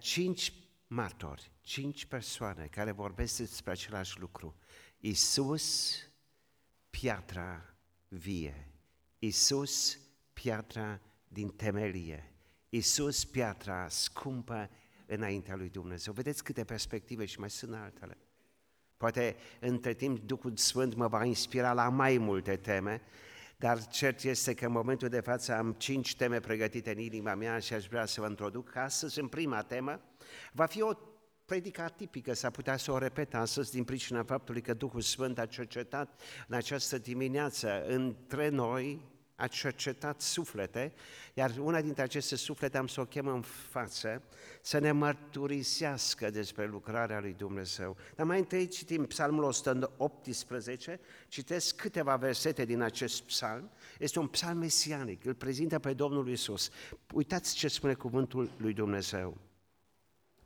cinci martori, cinci persoane care vorbesc despre același lucru. Isus, piatra vie. Isus, piatra din temelie. Isus, piatra scumpă înaintea lui Dumnezeu. Vedeți câte perspective și mai sunt altele. Poate între timp Duhul Sfânt mă va inspira la mai multe teme, dar cert este că în momentul de față am cinci teme pregătite în inima mea și aș vrea să vă introduc. Astăzi, în prima temă, va fi o predica tipică, s-ar putea să o repet astăzi din pricina faptului că Duhul Sfânt a cercetat în această dimineață între noi, a cercetat suflete, iar una dintre aceste suflete am să o chem în față, să ne mărturisească despre lucrarea lui Dumnezeu. Dar mai întâi citim psalmul 118, citesc câteva versete din acest psalm. Este un psalm mesianic, îl prezintă pe Domnul Isus. Uitați ce spune cuvântul lui Dumnezeu.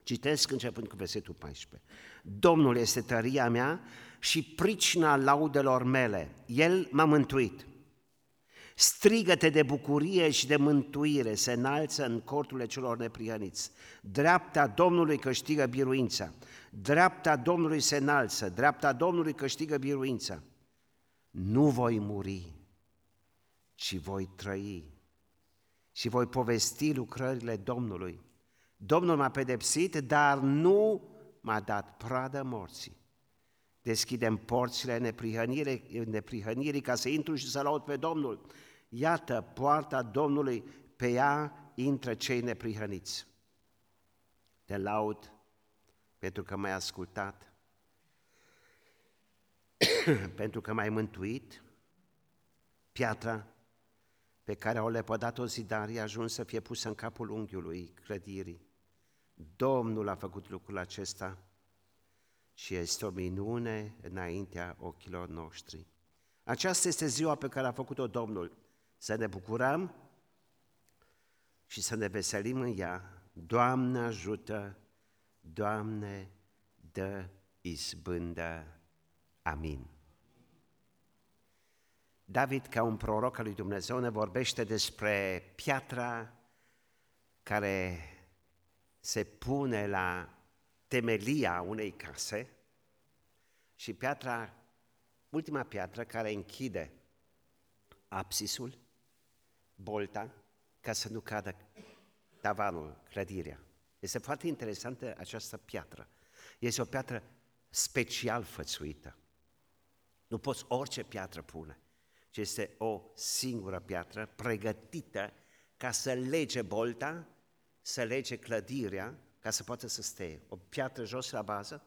Citesc începând cu versetul 14. Domnul este tăria mea și pricina laudelor mele. El m-a mântuit. Strigăte de bucurie și de mântuire se înalță în corturile celor neprihăniți. Dreapta Domnului câștigă biruința. Dreapta Domnului se înalță. Dreapta Domnului câștigă biruința. Nu voi muri, ci voi trăi și voi povesti lucrările Domnului. Domnul m-a pedepsit, dar nu m-a dat pradă morții. Deschidem porțile neprihănirii, neprihănirii ca să intru și să laud pe Domnul. Iată, poarta Domnului, pe ea intră cei neprihăniți. Te laud pentru că m-ai ascultat, pentru că m-ai mântuit, piatra pe care au lepădat-o zidarii a ajuns să fie pusă în capul unghiului clădirii. Domnul a făcut lucrul acesta și este o minune înaintea ochilor noștri. Aceasta este ziua pe care a făcut-o Domnul. Să ne bucurăm și să ne veselim în ea. Doamne ajută, Doamne dă izbândă. Amin. David, ca un proroc al lui Dumnezeu, ne vorbește despre piatra care se pune la temelia unei case și piatra, ultima piatră care închide apsisul, bolta, ca să nu cadă tavanul, clădirea. Este foarte interesantă această piatră. Este o piatră special fățuită. Nu poți orice piatră pune, ci este o singură piatră pregătită ca să lege bolta să lege clădirea ca să poată să stea. O piatră jos la bază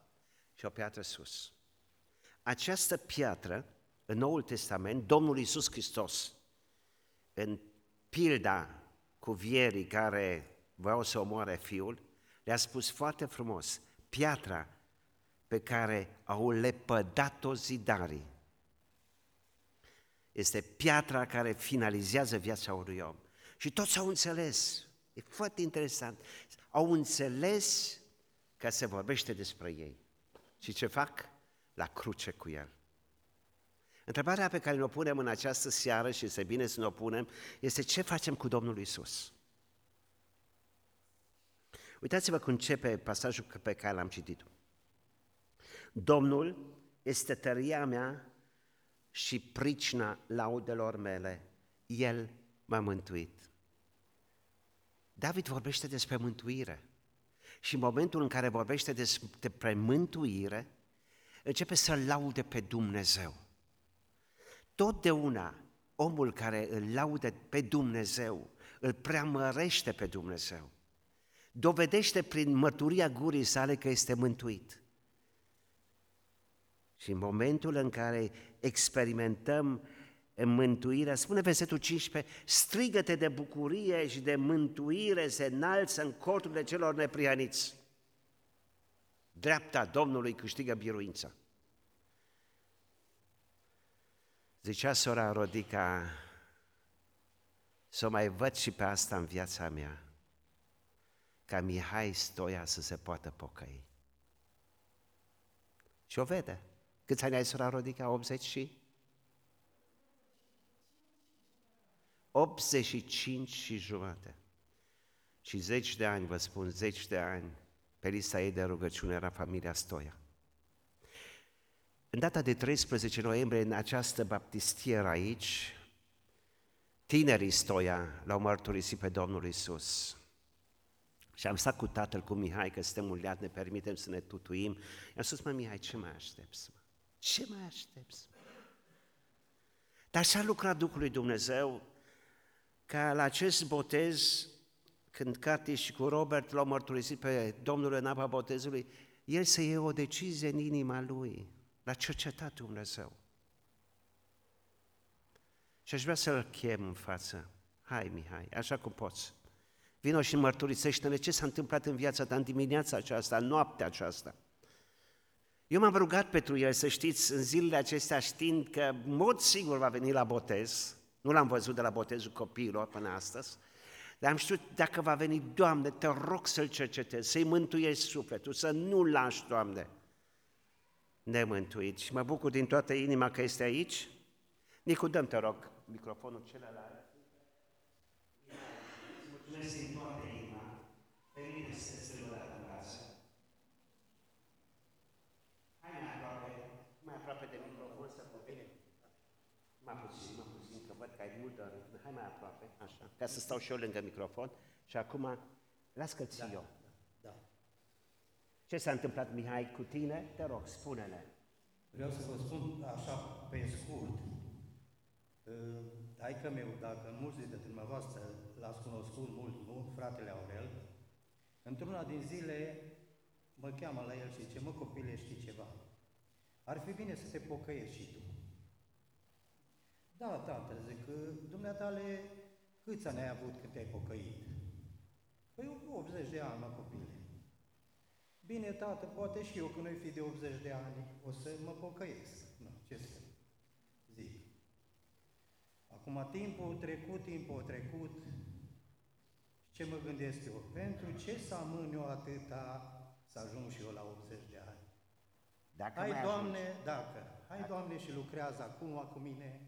și o piatră sus. Această piatră, în Noul Testament, Domnul Iisus Hristos, în pilda cu vierii care vreau să omoare fiul, le-a spus foarte frumos, piatra pe care au lepădat-o zidarii este piatra care finalizează viața unui om. Și toți au înțeles E foarte interesant. Au înțeles că se vorbește despre ei. Și ce fac? La cruce cu el. Întrebarea pe care ne-o punem în această seară și este bine să ne o punem este ce facem cu Domnul Isus? Uitați-vă cum începe pasajul pe care l-am citit. Domnul este tăria mea și pricina laudelor mele. El m-a mântuit. David vorbește despre mântuire. Și în momentul în care vorbește despre mântuire, începe să laude pe Dumnezeu. Totdeauna omul care îl laude pe Dumnezeu, îl preamărește pe Dumnezeu. Dovedește prin mărturia gurii sale că este mântuit. Și în momentul în care experimentăm în mântuirea, spune versetul 15, strigăte de bucurie și de mântuire se înalță în corturile celor neprihăniți. Dreapta Domnului câștigă biruința. Zicea sora Rodica, să mai văd și pe asta în viața mea, ca Mihai Stoia să se poată pocăi. Și o vede. Câți ani ai, sora Rodica? 80 și? 85 și jumate. Și zeci de ani, vă spun, zeci de ani, pe lista ei de rugăciune era familia Stoia. În data de 13 noiembrie, în această baptistieră aici, tinerii Stoia l-au mărturisit pe Domnul Isus. Și am stat cu tatăl, cu Mihai, că suntem un leat, ne permitem să ne tutuim. I-am spus, mă, Mihai, ce mai aștepți, mă? Ce mai aștepți? Dar așa lucra Duhul lui Dumnezeu ca la acest botez, când Cati și cu Robert l-au mărturisit pe Domnul în apa botezului, el să iei o decizie în inima lui. L-a cercetat Dumnezeu. Și aș vrea să-l chem în față. Hai, Mihai, așa cum poți. Vino și mărturisește-ne ce s-a întâmplat în viața ta în dimineața aceasta, în noaptea aceasta. Eu m-am rugat pentru el, să știți, în zilele acestea, știind că în mod sigur va veni la botez, nu l-am văzut de la botezul copiilor până astăzi, dar am știut, dacă va veni, Doamne, te rog să-l cercetezi, să-i mântuiești sufletul, să nu-l lași, Doamne, nemântuit. Și mă bucur din toată inima că este aici. Nicu, dăm te rog, microfonul celălalt. Mulțumesc din toată inima. Pe mine este celular în casă. Hai mai aproape, mai aproape de microfon să bine. Mai puțin, mai puțin, că văd că ai mult dar Hai mai aproape, așa, ca să stau și eu lângă microfon. Și acum, las că ți da, eu. Da, da. Ce s-a întâmplat, Mihai, cu tine? Te rog, spune-ne. Vreau să vă spun așa, pe scurt. Taică meu, dacă mulți dintre dumneavoastră l-ați cunoscut mult, nu? Fratele Aurel, într-una din zile mă cheamă la el și zice, mă copile, știi ceva? Ar fi bine să te pocăiești și tu. Da, tată, zic, dumneatale, câți ani ai avut când te-ai pocăit? Păi 80 de ani, mă copile. Bine, tată, poate și eu, când noi fi de 80 de ani, o să mă pocăiesc. Nu, ce să zic. Acum, timpul trecut, timpul trecut, ce mă gândesc eu? Pentru ce să amân eu atâta să ajung și eu la 80 de ani? Dacă hai, Doamne, ajungi. dacă, hai, dacă. Doamne, și lucrează acum cu mine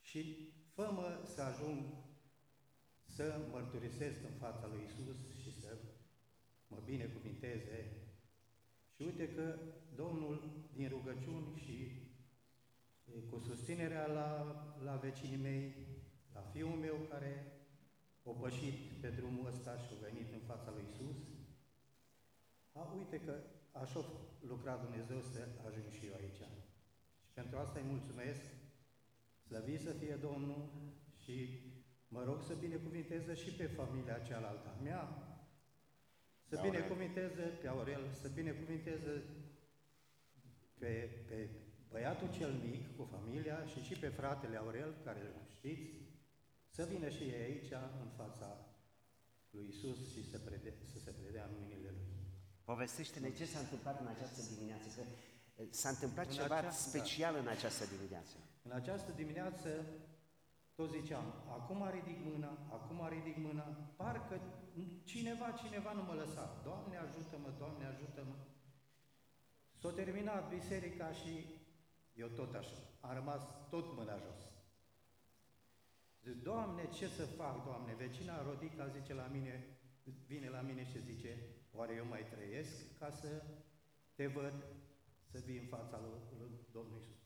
și fă să ajung să mărturisesc în fața lui Isus și să mă binecuvinteze. Și uite că Domnul, din rugăciuni și cu susținerea la, la vecinii mei, la fiul meu care a pășit pe drumul ăsta și a venit în fața lui Isus. A, uite că așa a lucrat Dumnezeu să ajung și eu aici. Și pentru asta îi mulțumesc, slăvit să fie Domnul și mă rog să binecuvinteze și pe familia cealaltă mea, să Aurel. binecuvinteze pe Aurel, să binecuvinteze pe, pe băiatul cel mic cu familia și și pe fratele Aurel, care îl știți, să vină și ei aici în fața lui Isus și să, prede, să se predea în mâinile lui. Povestește-ne ce s-a întâmplat în această dimineață, că s-a întâmplat în ceva această, special da. în această dimineață. În această dimineață, tot ziceam, acum ridic mâna, acum ridic mâna, parcă cineva, cineva nu mă lăsa. Doamne ajută-mă, Doamne ajută-mă. S-a terminat biserica și eu tot așa. Am rămas tot mâna jos. Zic, Doamne, ce să fac, Doamne? Vecina Rodica zice la mine, vine la mine și zice, oare eu mai trăiesc ca să te văd, să vii în fața lui, lui Domnul Iisus.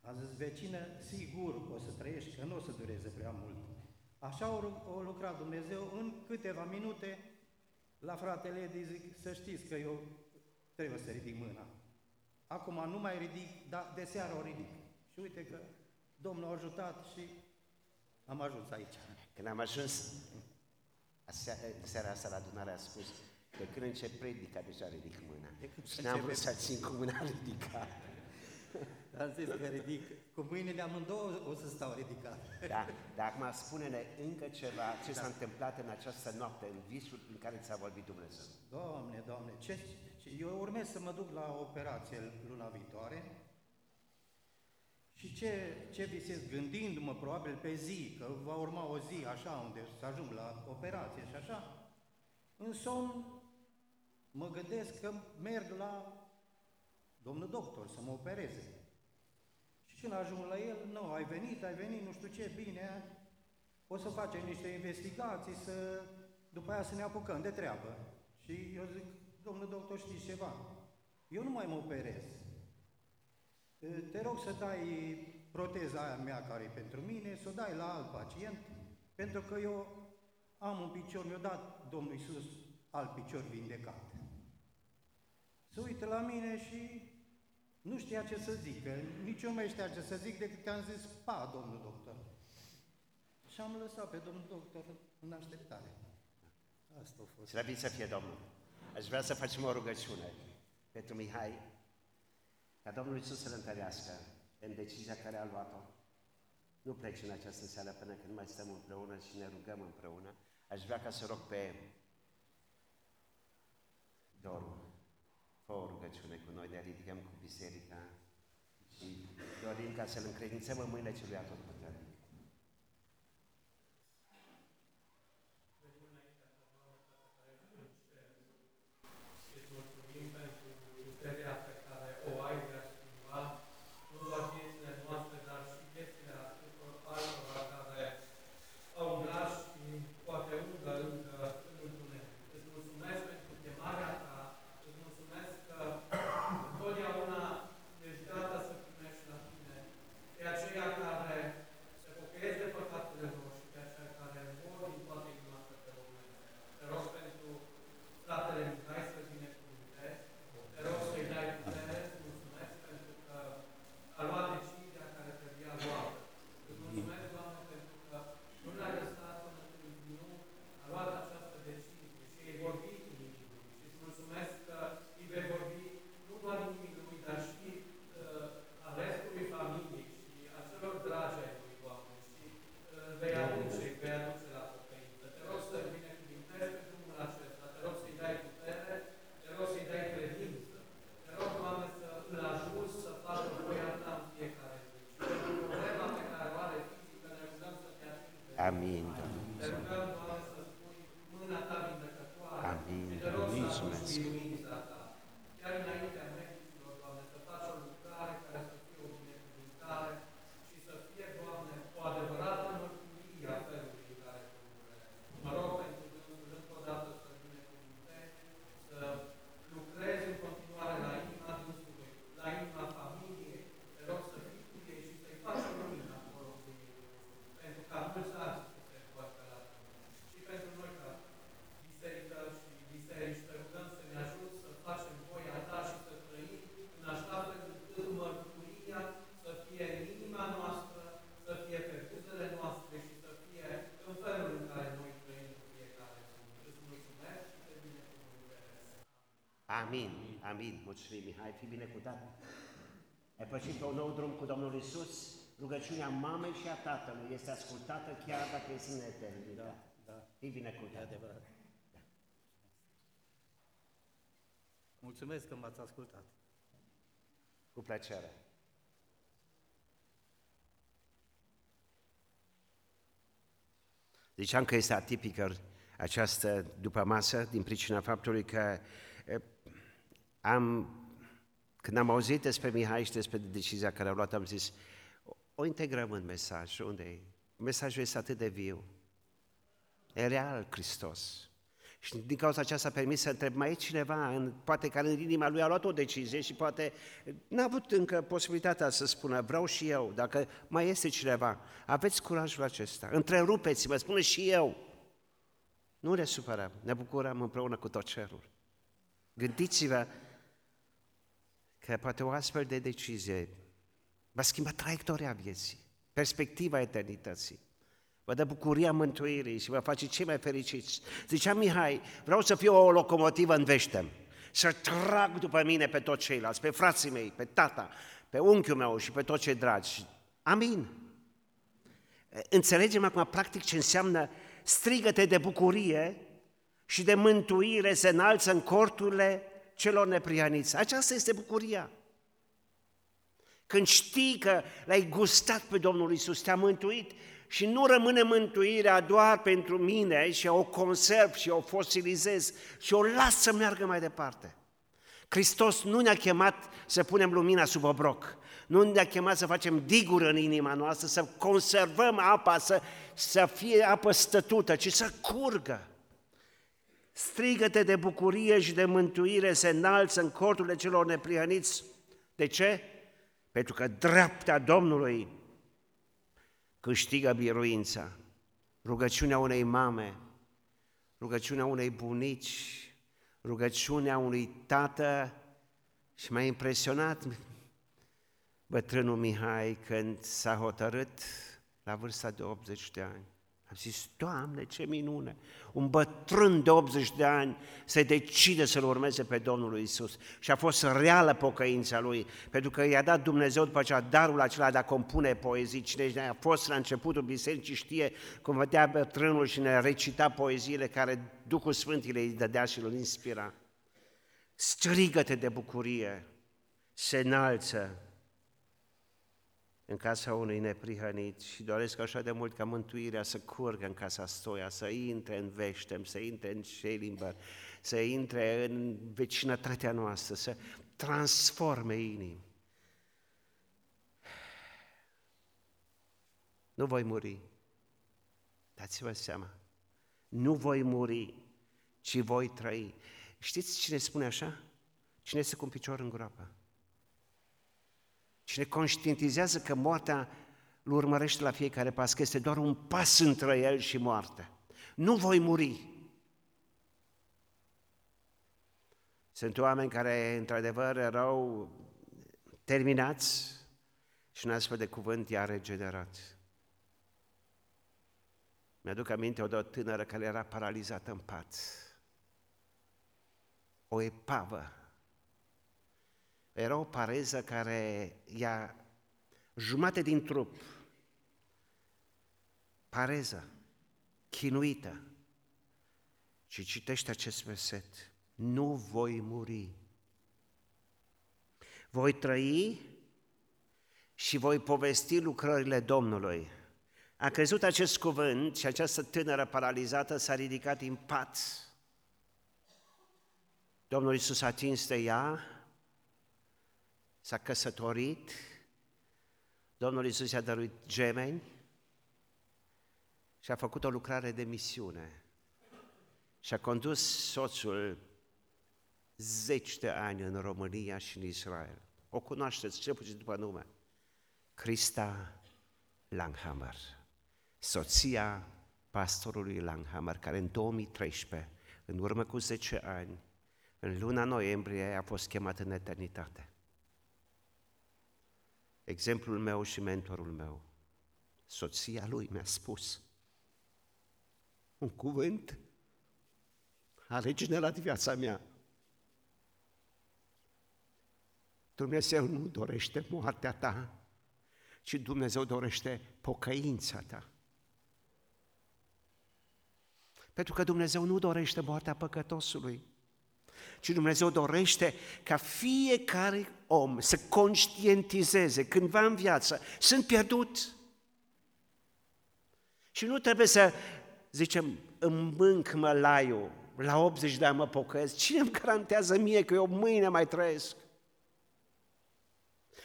Am zis, vecină, sigur o să trăiești, că nu o să dureze prea mult. Așa o, o lucrat Dumnezeu în câteva minute la fratele Edi zic, să știți că eu trebuie să ridic mâna. Acum nu mai ridic, dar de seară o ridic. Și uite că Domnul a ajutat și am ajuns aici. Când am ajuns seara asta la adunare a spus că când încep predica, deja ridic mâna. Și n-am vrut să țin cu mâna ridicată. Am zis că ridic. Cu mâinile amândouă o să stau ridicat. Da, dar acum spune-ne încă ceva, ce da. s-a întâmplat în această noapte, în visul în care ți-a vorbit Dumnezeu. Doamne, Doamne, ce, eu urmez să mă duc la operație luna viitoare și ce, ce visez gândindu-mă probabil pe zi, că va urma o zi așa unde să ajung la operație și așa, în somn mă gândesc că merg la domnul doctor să mă opereze. Și când ajung la el, nu, ai venit, ai venit, nu știu ce, bine, o să facem niște investigații, să după aia să ne apucăm de treabă. Și eu zic, domnul doctor, știți ceva? Eu nu mai mă operez. Te rog să dai proteza aia mea care e pentru mine, să o dai la alt pacient, pentru că eu am un picior, mi-a dat Domnul Iisus alt picior vindecat. Se uită la mine și nu știa ce să zic, nici eu nu mai știa ce să zic decât am zis, pa, domnul doctor. Și am lăsat pe domnul doctor în așteptare. Asta a fost. Slăvit să fie Domnul. Aș vrea să facem o rugăciune pentru Mihai, ca Domnul Iisus să-l întărească în decizia care a luat-o. Nu pleci în această seară până când mai stăm împreună și ne rugăm împreună. Aș vrea ca să rog pe Doru, fă o rugăciune cu noi, ne ridicăm cu biserica și dorim ca să-L încredințăm în mâinile celui atotputernic. Amin. Mulțumim, Mihai, fi binecuvântat. Ai pășit pe un nou drum cu Domnul Isus. Rugăciunea mamei și a tatălui este ascultată chiar dacă este în eternitate. Da, da. Fii binecuvântat. E adevărat. Da. Mulțumesc că m-ați ascultat. Cu plăcere. Ziceam că este atipică această după masă din pricina faptului că am, când am auzit despre Mihai și despre decizia care a luat, am zis, o integrăm în mesaj. Unde e? Mesajul este atât de viu. E real Hristos. Și din cauza aceasta a permis să întreb, mai e cineva, în, poate care în inima lui a luat o decizie și poate n-a avut încă posibilitatea să spună, vreau și eu, dacă mai este cineva, aveți curajul acesta, întrerupeți-vă, spune și eu. Nu ne supărăm, ne bucurăm împreună cu tot cerul. Gândiți-vă că poate o astfel de decizie va schimba traiectoria vieții, perspectiva eternității. Vă dă bucuria mântuirii și vă face cei mai fericiți. Zicea Mihai, vreau să fiu o locomotivă în veștem, să trag după mine pe toți ceilalți, pe frații mei, pe tata, pe unchiul meu și pe toți cei dragi. Amin. Înțelegem acum practic ce înseamnă strigăte de bucurie și de mântuire se înalță în corturile celor neprianiți. Aceasta este bucuria. Când știi că l-ai gustat pe Domnul Isus, te-a mântuit și nu rămâne mântuirea doar pentru mine și o conserv și o fosilizez și o las să meargă mai departe. Hristos nu ne-a chemat să punem lumina sub obroc, nu ne-a chemat să facem digură în inima noastră, să conservăm apa, să, să fie apă stătută, ci să curgă. Strigăte de bucurie și de mântuire se înalță în corturile celor neprihăniți. De ce? Pentru că dreapta Domnului câștigă biruința. Rugăciunea unei mame, rugăciunea unei bunici, rugăciunea unui tată și m-a impresionat bătrânul Mihai când s-a hotărât la vârsta de 80 de ani. Am zis, Doamne, ce minune! Un bătrân de 80 de ani se decide să-L urmeze pe Domnul Isus. Și a fost reală pocăința lui, pentru că i-a dat Dumnezeu după aceea darul acela de a compune poezii. Cine a fost la începutul bisericii știe cum vedea bătrânul și ne recita poeziile care Duhul Sfânt îi dădea și îl inspira. Strigăte de bucurie, se înalță în casa unui neprihănit și doresc așa de mult ca mântuirea să curgă în casa stoia, să intre în veștem, să intre în Schellimber, să intre în vecinătatea noastră, să transforme inimi. Nu voi muri. Dați-vă seama. Nu voi muri, ci voi trăi. Știți cine spune așa? Cine este cu un picior în groapă? Și ne conștientizează că moartea îl urmărește la fiecare pas, că este doar un pas între el și moarte. Nu voi muri. Sunt oameni care, într-adevăr, erau terminați și un astfel de cuvânt i-a regenerat. Mi-aduc aminte o tânără care era paralizată în pat. O epavă era o pareză care ia jumate din trup, pareză, chinuită. Și citește acest verset. Nu voi muri. Voi trăi și voi povesti lucrările Domnului. A crezut acest cuvânt și această tânără paralizată s-a ridicat în pat. Domnul Iisus a atins de ea s-a căsătorit, Domnul Iisus i-a dăruit gemeni și a făcut o lucrare de misiune și a condus soțul zeci de ani în România și în Israel. O cunoașteți, cel puțin după nume. Krista Langhammer, soția pastorului Langhammer, care în 2013, în urmă cu 10 ani, în luna noiembrie, a fost chemat în eternitate exemplul meu și mentorul meu. Soția lui mi-a spus un cuvânt a regenerat viața mea. Dumnezeu nu dorește moartea ta, ci Dumnezeu dorește pocăința ta. Pentru că Dumnezeu nu dorește moartea păcătosului ci Dumnezeu dorește ca fiecare om să conștientizeze cândva în viață, sunt pierdut. Și nu trebuie să zicem, îmi mânc mălaiul, la 80 de ani mă pocăiesc, cine îmi garantează mie că eu mâine mai trăiesc?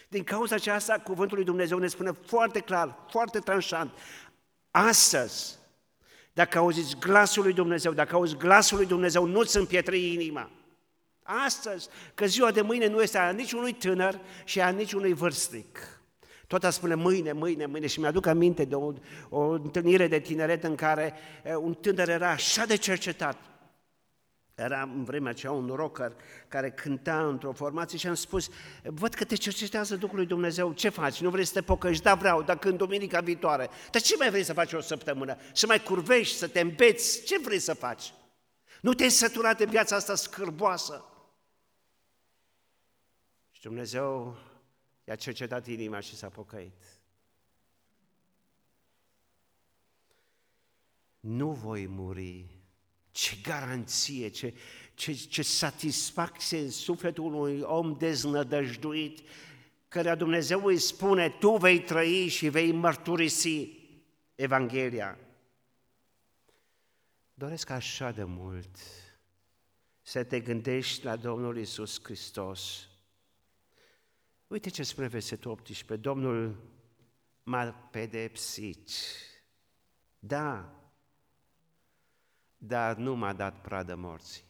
Din cauza aceasta, cuvântul lui Dumnezeu ne spune foarte clar, foarte tranșant, astăzi, dacă auziți glasul lui Dumnezeu, dacă auzi glasul lui Dumnezeu, nu-ți împietri inima. Astăzi, că ziua de mâine nu este a niciunui tânăr și a niciunui vârstnic. Tot a spune mâine, mâine, mâine și mi-aduc aminte de o, o întâlnire de tineret în care un tânăr era așa de cercetat. Era în vremea aceea un rocker care cânta într-o formație și am spus, văd că te cercetează Duhul lui Dumnezeu, ce faci? Nu vrei să te pocăiești? Da, vreau, dar când duminica viitoare. Dar ce mai vrei să faci o săptămână? Să mai curvești, să te îmbeți? Ce vrei să faci? Nu te-ai săturat de viața asta scârboasă? Și Dumnezeu i-a cercetat inima și s-a pocăit. Nu voi muri. Ce garanție, ce, ce, ce satisfacție în sufletul unui om deznădăjduit, cărea Dumnezeu îi spune, tu vei trăi și vei mărturisi Evanghelia. Doresc așa de mult să te gândești la Domnul Isus Hristos, Uite ce spune versetul 18, Domnul m-a pedepsit. Da, dar nu m-a dat pradă morții.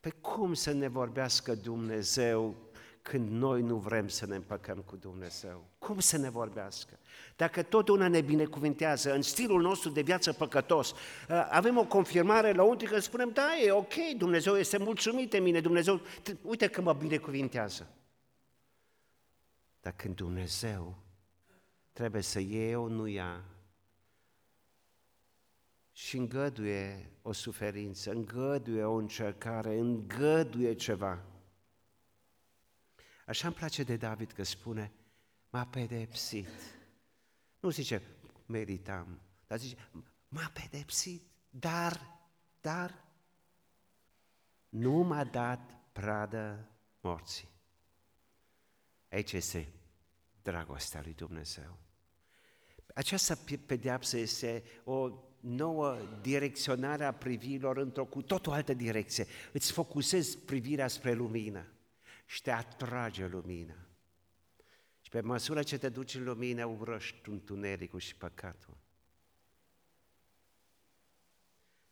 Pe cum să ne vorbească Dumnezeu când noi nu vrem să ne împăcăm cu Dumnezeu? Cum să ne vorbească? Dacă totdeauna ne binecuvintează în stilul nostru de viață păcătos, uh, avem o confirmare la unul că spunem, da, e ok, Dumnezeu este mulțumit de mine, Dumnezeu, uite că mă binecuvintează. Dar când Dumnezeu trebuie să eu nu ia și îngăduie o suferință, îngăduie o încercare, îngăduie ceva. Așa îmi place de David că spune, m-a pedepsit. Nu zice, meritam, dar zice, m-a pedepsit, dar, dar, nu m-a dat pradă morții. Aici este dragostea lui Dumnezeu. Această pedeapsă este o nouă direcționare a privirilor într-o cu totul altă direcție. Îți focusezi privirea spre lumină și te atrage lumina. Și pe măsură ce te duci în lumină, urăști întunericul și păcatul.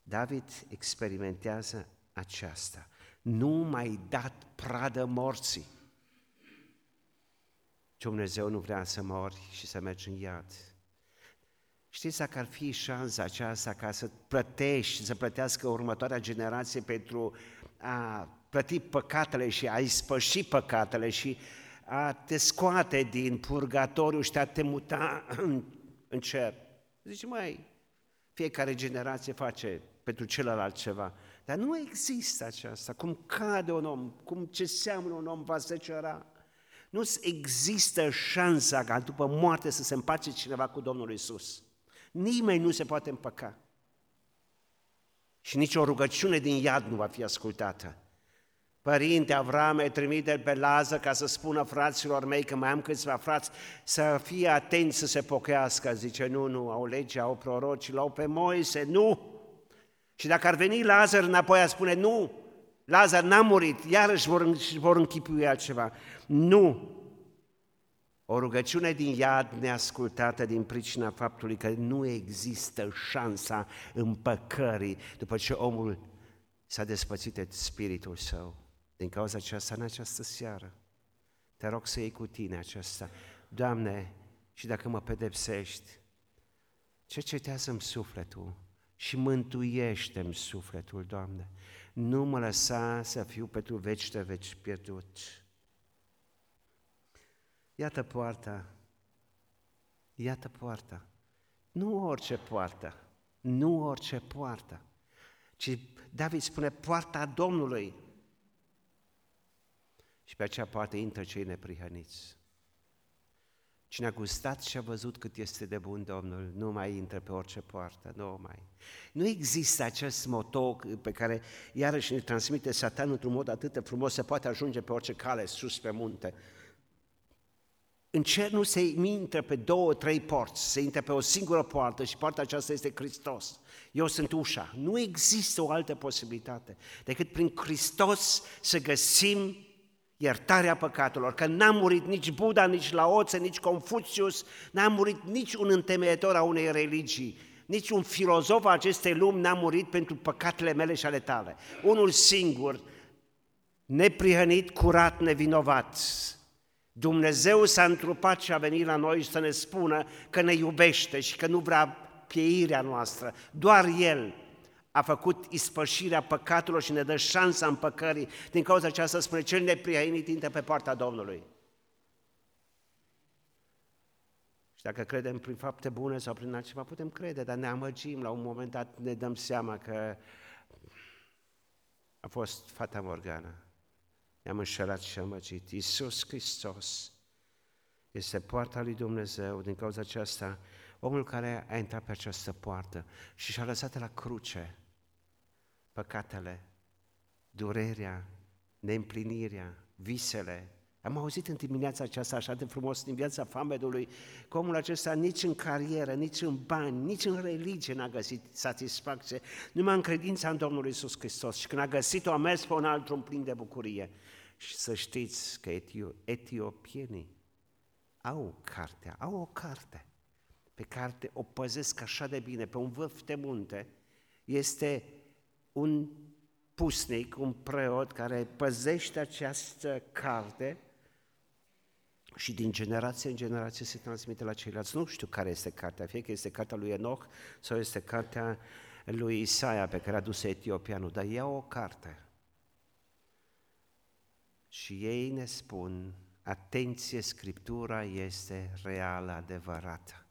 David experimentează aceasta. Nu mai dat pradă morții. Dumnezeu nu vrea să mori și să mergi în iad. Știți dacă ar fi șansa aceasta ca să plătești, să plătească următoarea generație pentru a plăti păcatele și a ispăși păcatele și a te scoate din purgatoriu și a te muta în, în cer. Zice, mai, fiecare generație face pentru celălalt ceva. Dar nu există aceasta. Cum cade un om, cum ce seamănă un om va secera. Nu există șansa ca după moarte să se împace cineva cu Domnul Isus. Nimeni nu se poate împăca. Și nici o rugăciune din iad nu va fi ascultată. Părinte Avrame, trimite pe Lază ca să spună fraților mei că mai am câțiva frați să fie atenți să se pochească. Zice, nu, nu, au lege, au proroci, l-au pe Moise, nu. Și dacă ar veni Lazar înapoi, a spune, nu, Lazar n-a murit, iarăși vor, vor închipui altceva. Nu, o rugăciune din iad neascultată din pricina faptului că nu există șansa împăcării după ce omul s-a despățit de spiritul său. Din cauza aceasta, în această seară, te rog să iei cu tine aceasta. Doamne, și dacă mă pedepsești, cercetează-mi sufletul și mântuiește-mi sufletul, Doamne. Nu mă lăsa să fiu pentru veci de veci pierdut. Iată poarta, iată poarta. Nu orice poartă, nu orice poartă, ci David spune poarta Domnului. Și pe acea poartă intră cei neprihăniți. Cine a gustat și a văzut cât este de bun Domnul, nu mai intră pe orice poartă, nu mai. Nu există acest moto pe care iarăși ne transmite Satan într-un mod atât de frumos, se poate ajunge pe orice cale sus pe munte. În cer nu se intră pe două, trei porți, se intră pe o singură poartă și poarta aceasta este Hristos. Eu sunt ușa. Nu există o altă posibilitate decât prin Hristos să găsim iertarea păcatelor, că n-a murit nici Buddha, nici Laoțe, nici Confucius, n-a murit nici un întemeietor a unei religii, nici un filozof a acestei lumi n-a murit pentru păcatele mele și ale tale. Unul singur, neprihănit, curat, nevinovat. Dumnezeu s-a întrupat și a venit la noi să ne spună că ne iubește și că nu vrea pieirea noastră. Doar El a făcut ispășirea păcatelor și ne dă șansa împăcării. Din cauza aceasta spune, cel neprihănit intră pe partea Domnului. Și dacă credem prin fapte bune sau prin altceva, putem crede, dar ne amăgim, la un moment dat ne dăm seama că a fost fata Morgana. Ne-am înșelat și amăgit. Iisus Hristos este poarta lui Dumnezeu. Din cauza aceasta, omul care a intrat pe această poartă și și-a lăsat la cruce păcatele, durerea, neîmplinirea, visele. Am auzit în dimineața aceasta așa de frumos din viața famedului că omul acesta nici în carieră, nici în bani, nici în religie n-a găsit satisfacție, numai în credința în Domnul Isus Hristos. Și când a găsit-o, a mers pe un alt drum plin de bucurie. Și să știți că etio- etiopienii au cartea, au o carte pe care o păzesc așa de bine, pe un vârf de munte, este un pusnic, un preot care păzește această carte și din generație în generație se transmite la ceilalți. Nu știu care este cartea, fie că este cartea lui Enoch sau este cartea lui Isaia pe care a dus etiopianul, dar ia o carte. Și ei ne spun, atenție, Scriptura este reală, adevărată.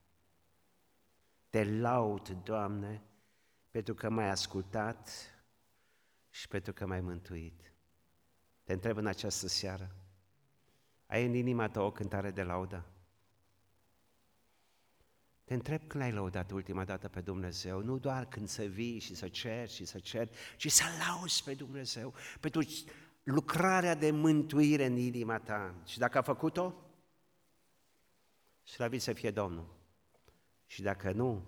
Te laud, Doamne, pentru că m-ai ascultat și pentru că m-ai mântuit. Te întreb în această seară, ai în inima ta o cântare de laudă? Te întreb când ai lăudat ultima dată pe Dumnezeu, nu doar când să vii și să cerți și să cerți, ci să lauzi pe Dumnezeu pentru lucrarea de mântuire în inima ta. Și dacă a făcut-o, slăvit să fie Domnul. Și dacă nu,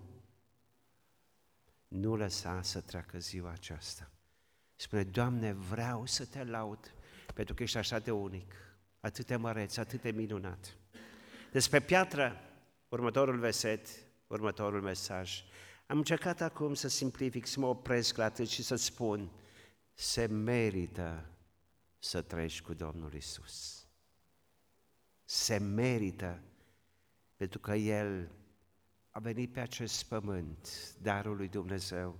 nu lăsa să treacă ziua aceasta. Spune, Doamne, vreau să te laud pentru că ești așa de unic, atât de măreț, atât de minunat. Despre piatră, următorul verset, următorul mesaj. Am încercat acum să simplific, să mă opresc la atât și să spun, se merită să trăiești cu Domnul Isus. Se merită pentru că El a venit pe acest pământ, darul lui Dumnezeu,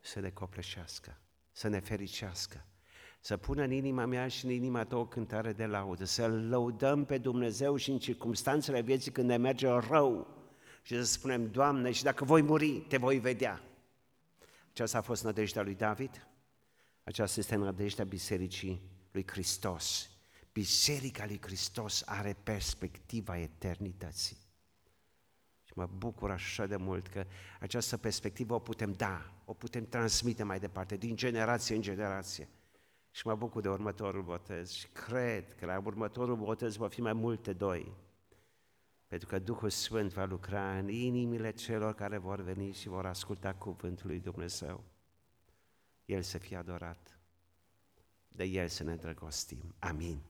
să ne copleșească, să ne fericească, să pună în inima mea și în inima ta o cântare de laudă, să lăudăm pe Dumnezeu și în circunstanțele vieții când ne merge rău și să spunem, Doamne, și dacă voi muri, te voi vedea. Aceasta a fost nădejdea lui David, aceasta este nădejdea Bisericii lui Hristos. Biserica lui Hristos are perspectiva eternității. Și mă bucur așa de mult că această perspectivă o putem da, o putem transmite mai departe, din generație în generație. Și mă bucur de următorul botez și cred că la următorul botez va fi mai multe doi. Pentru că Duhul Sfânt va lucra în inimile celor care vor veni și vor asculta cuvântul lui Dumnezeu. El să fie adorat, de El să ne drăgostim. Amin.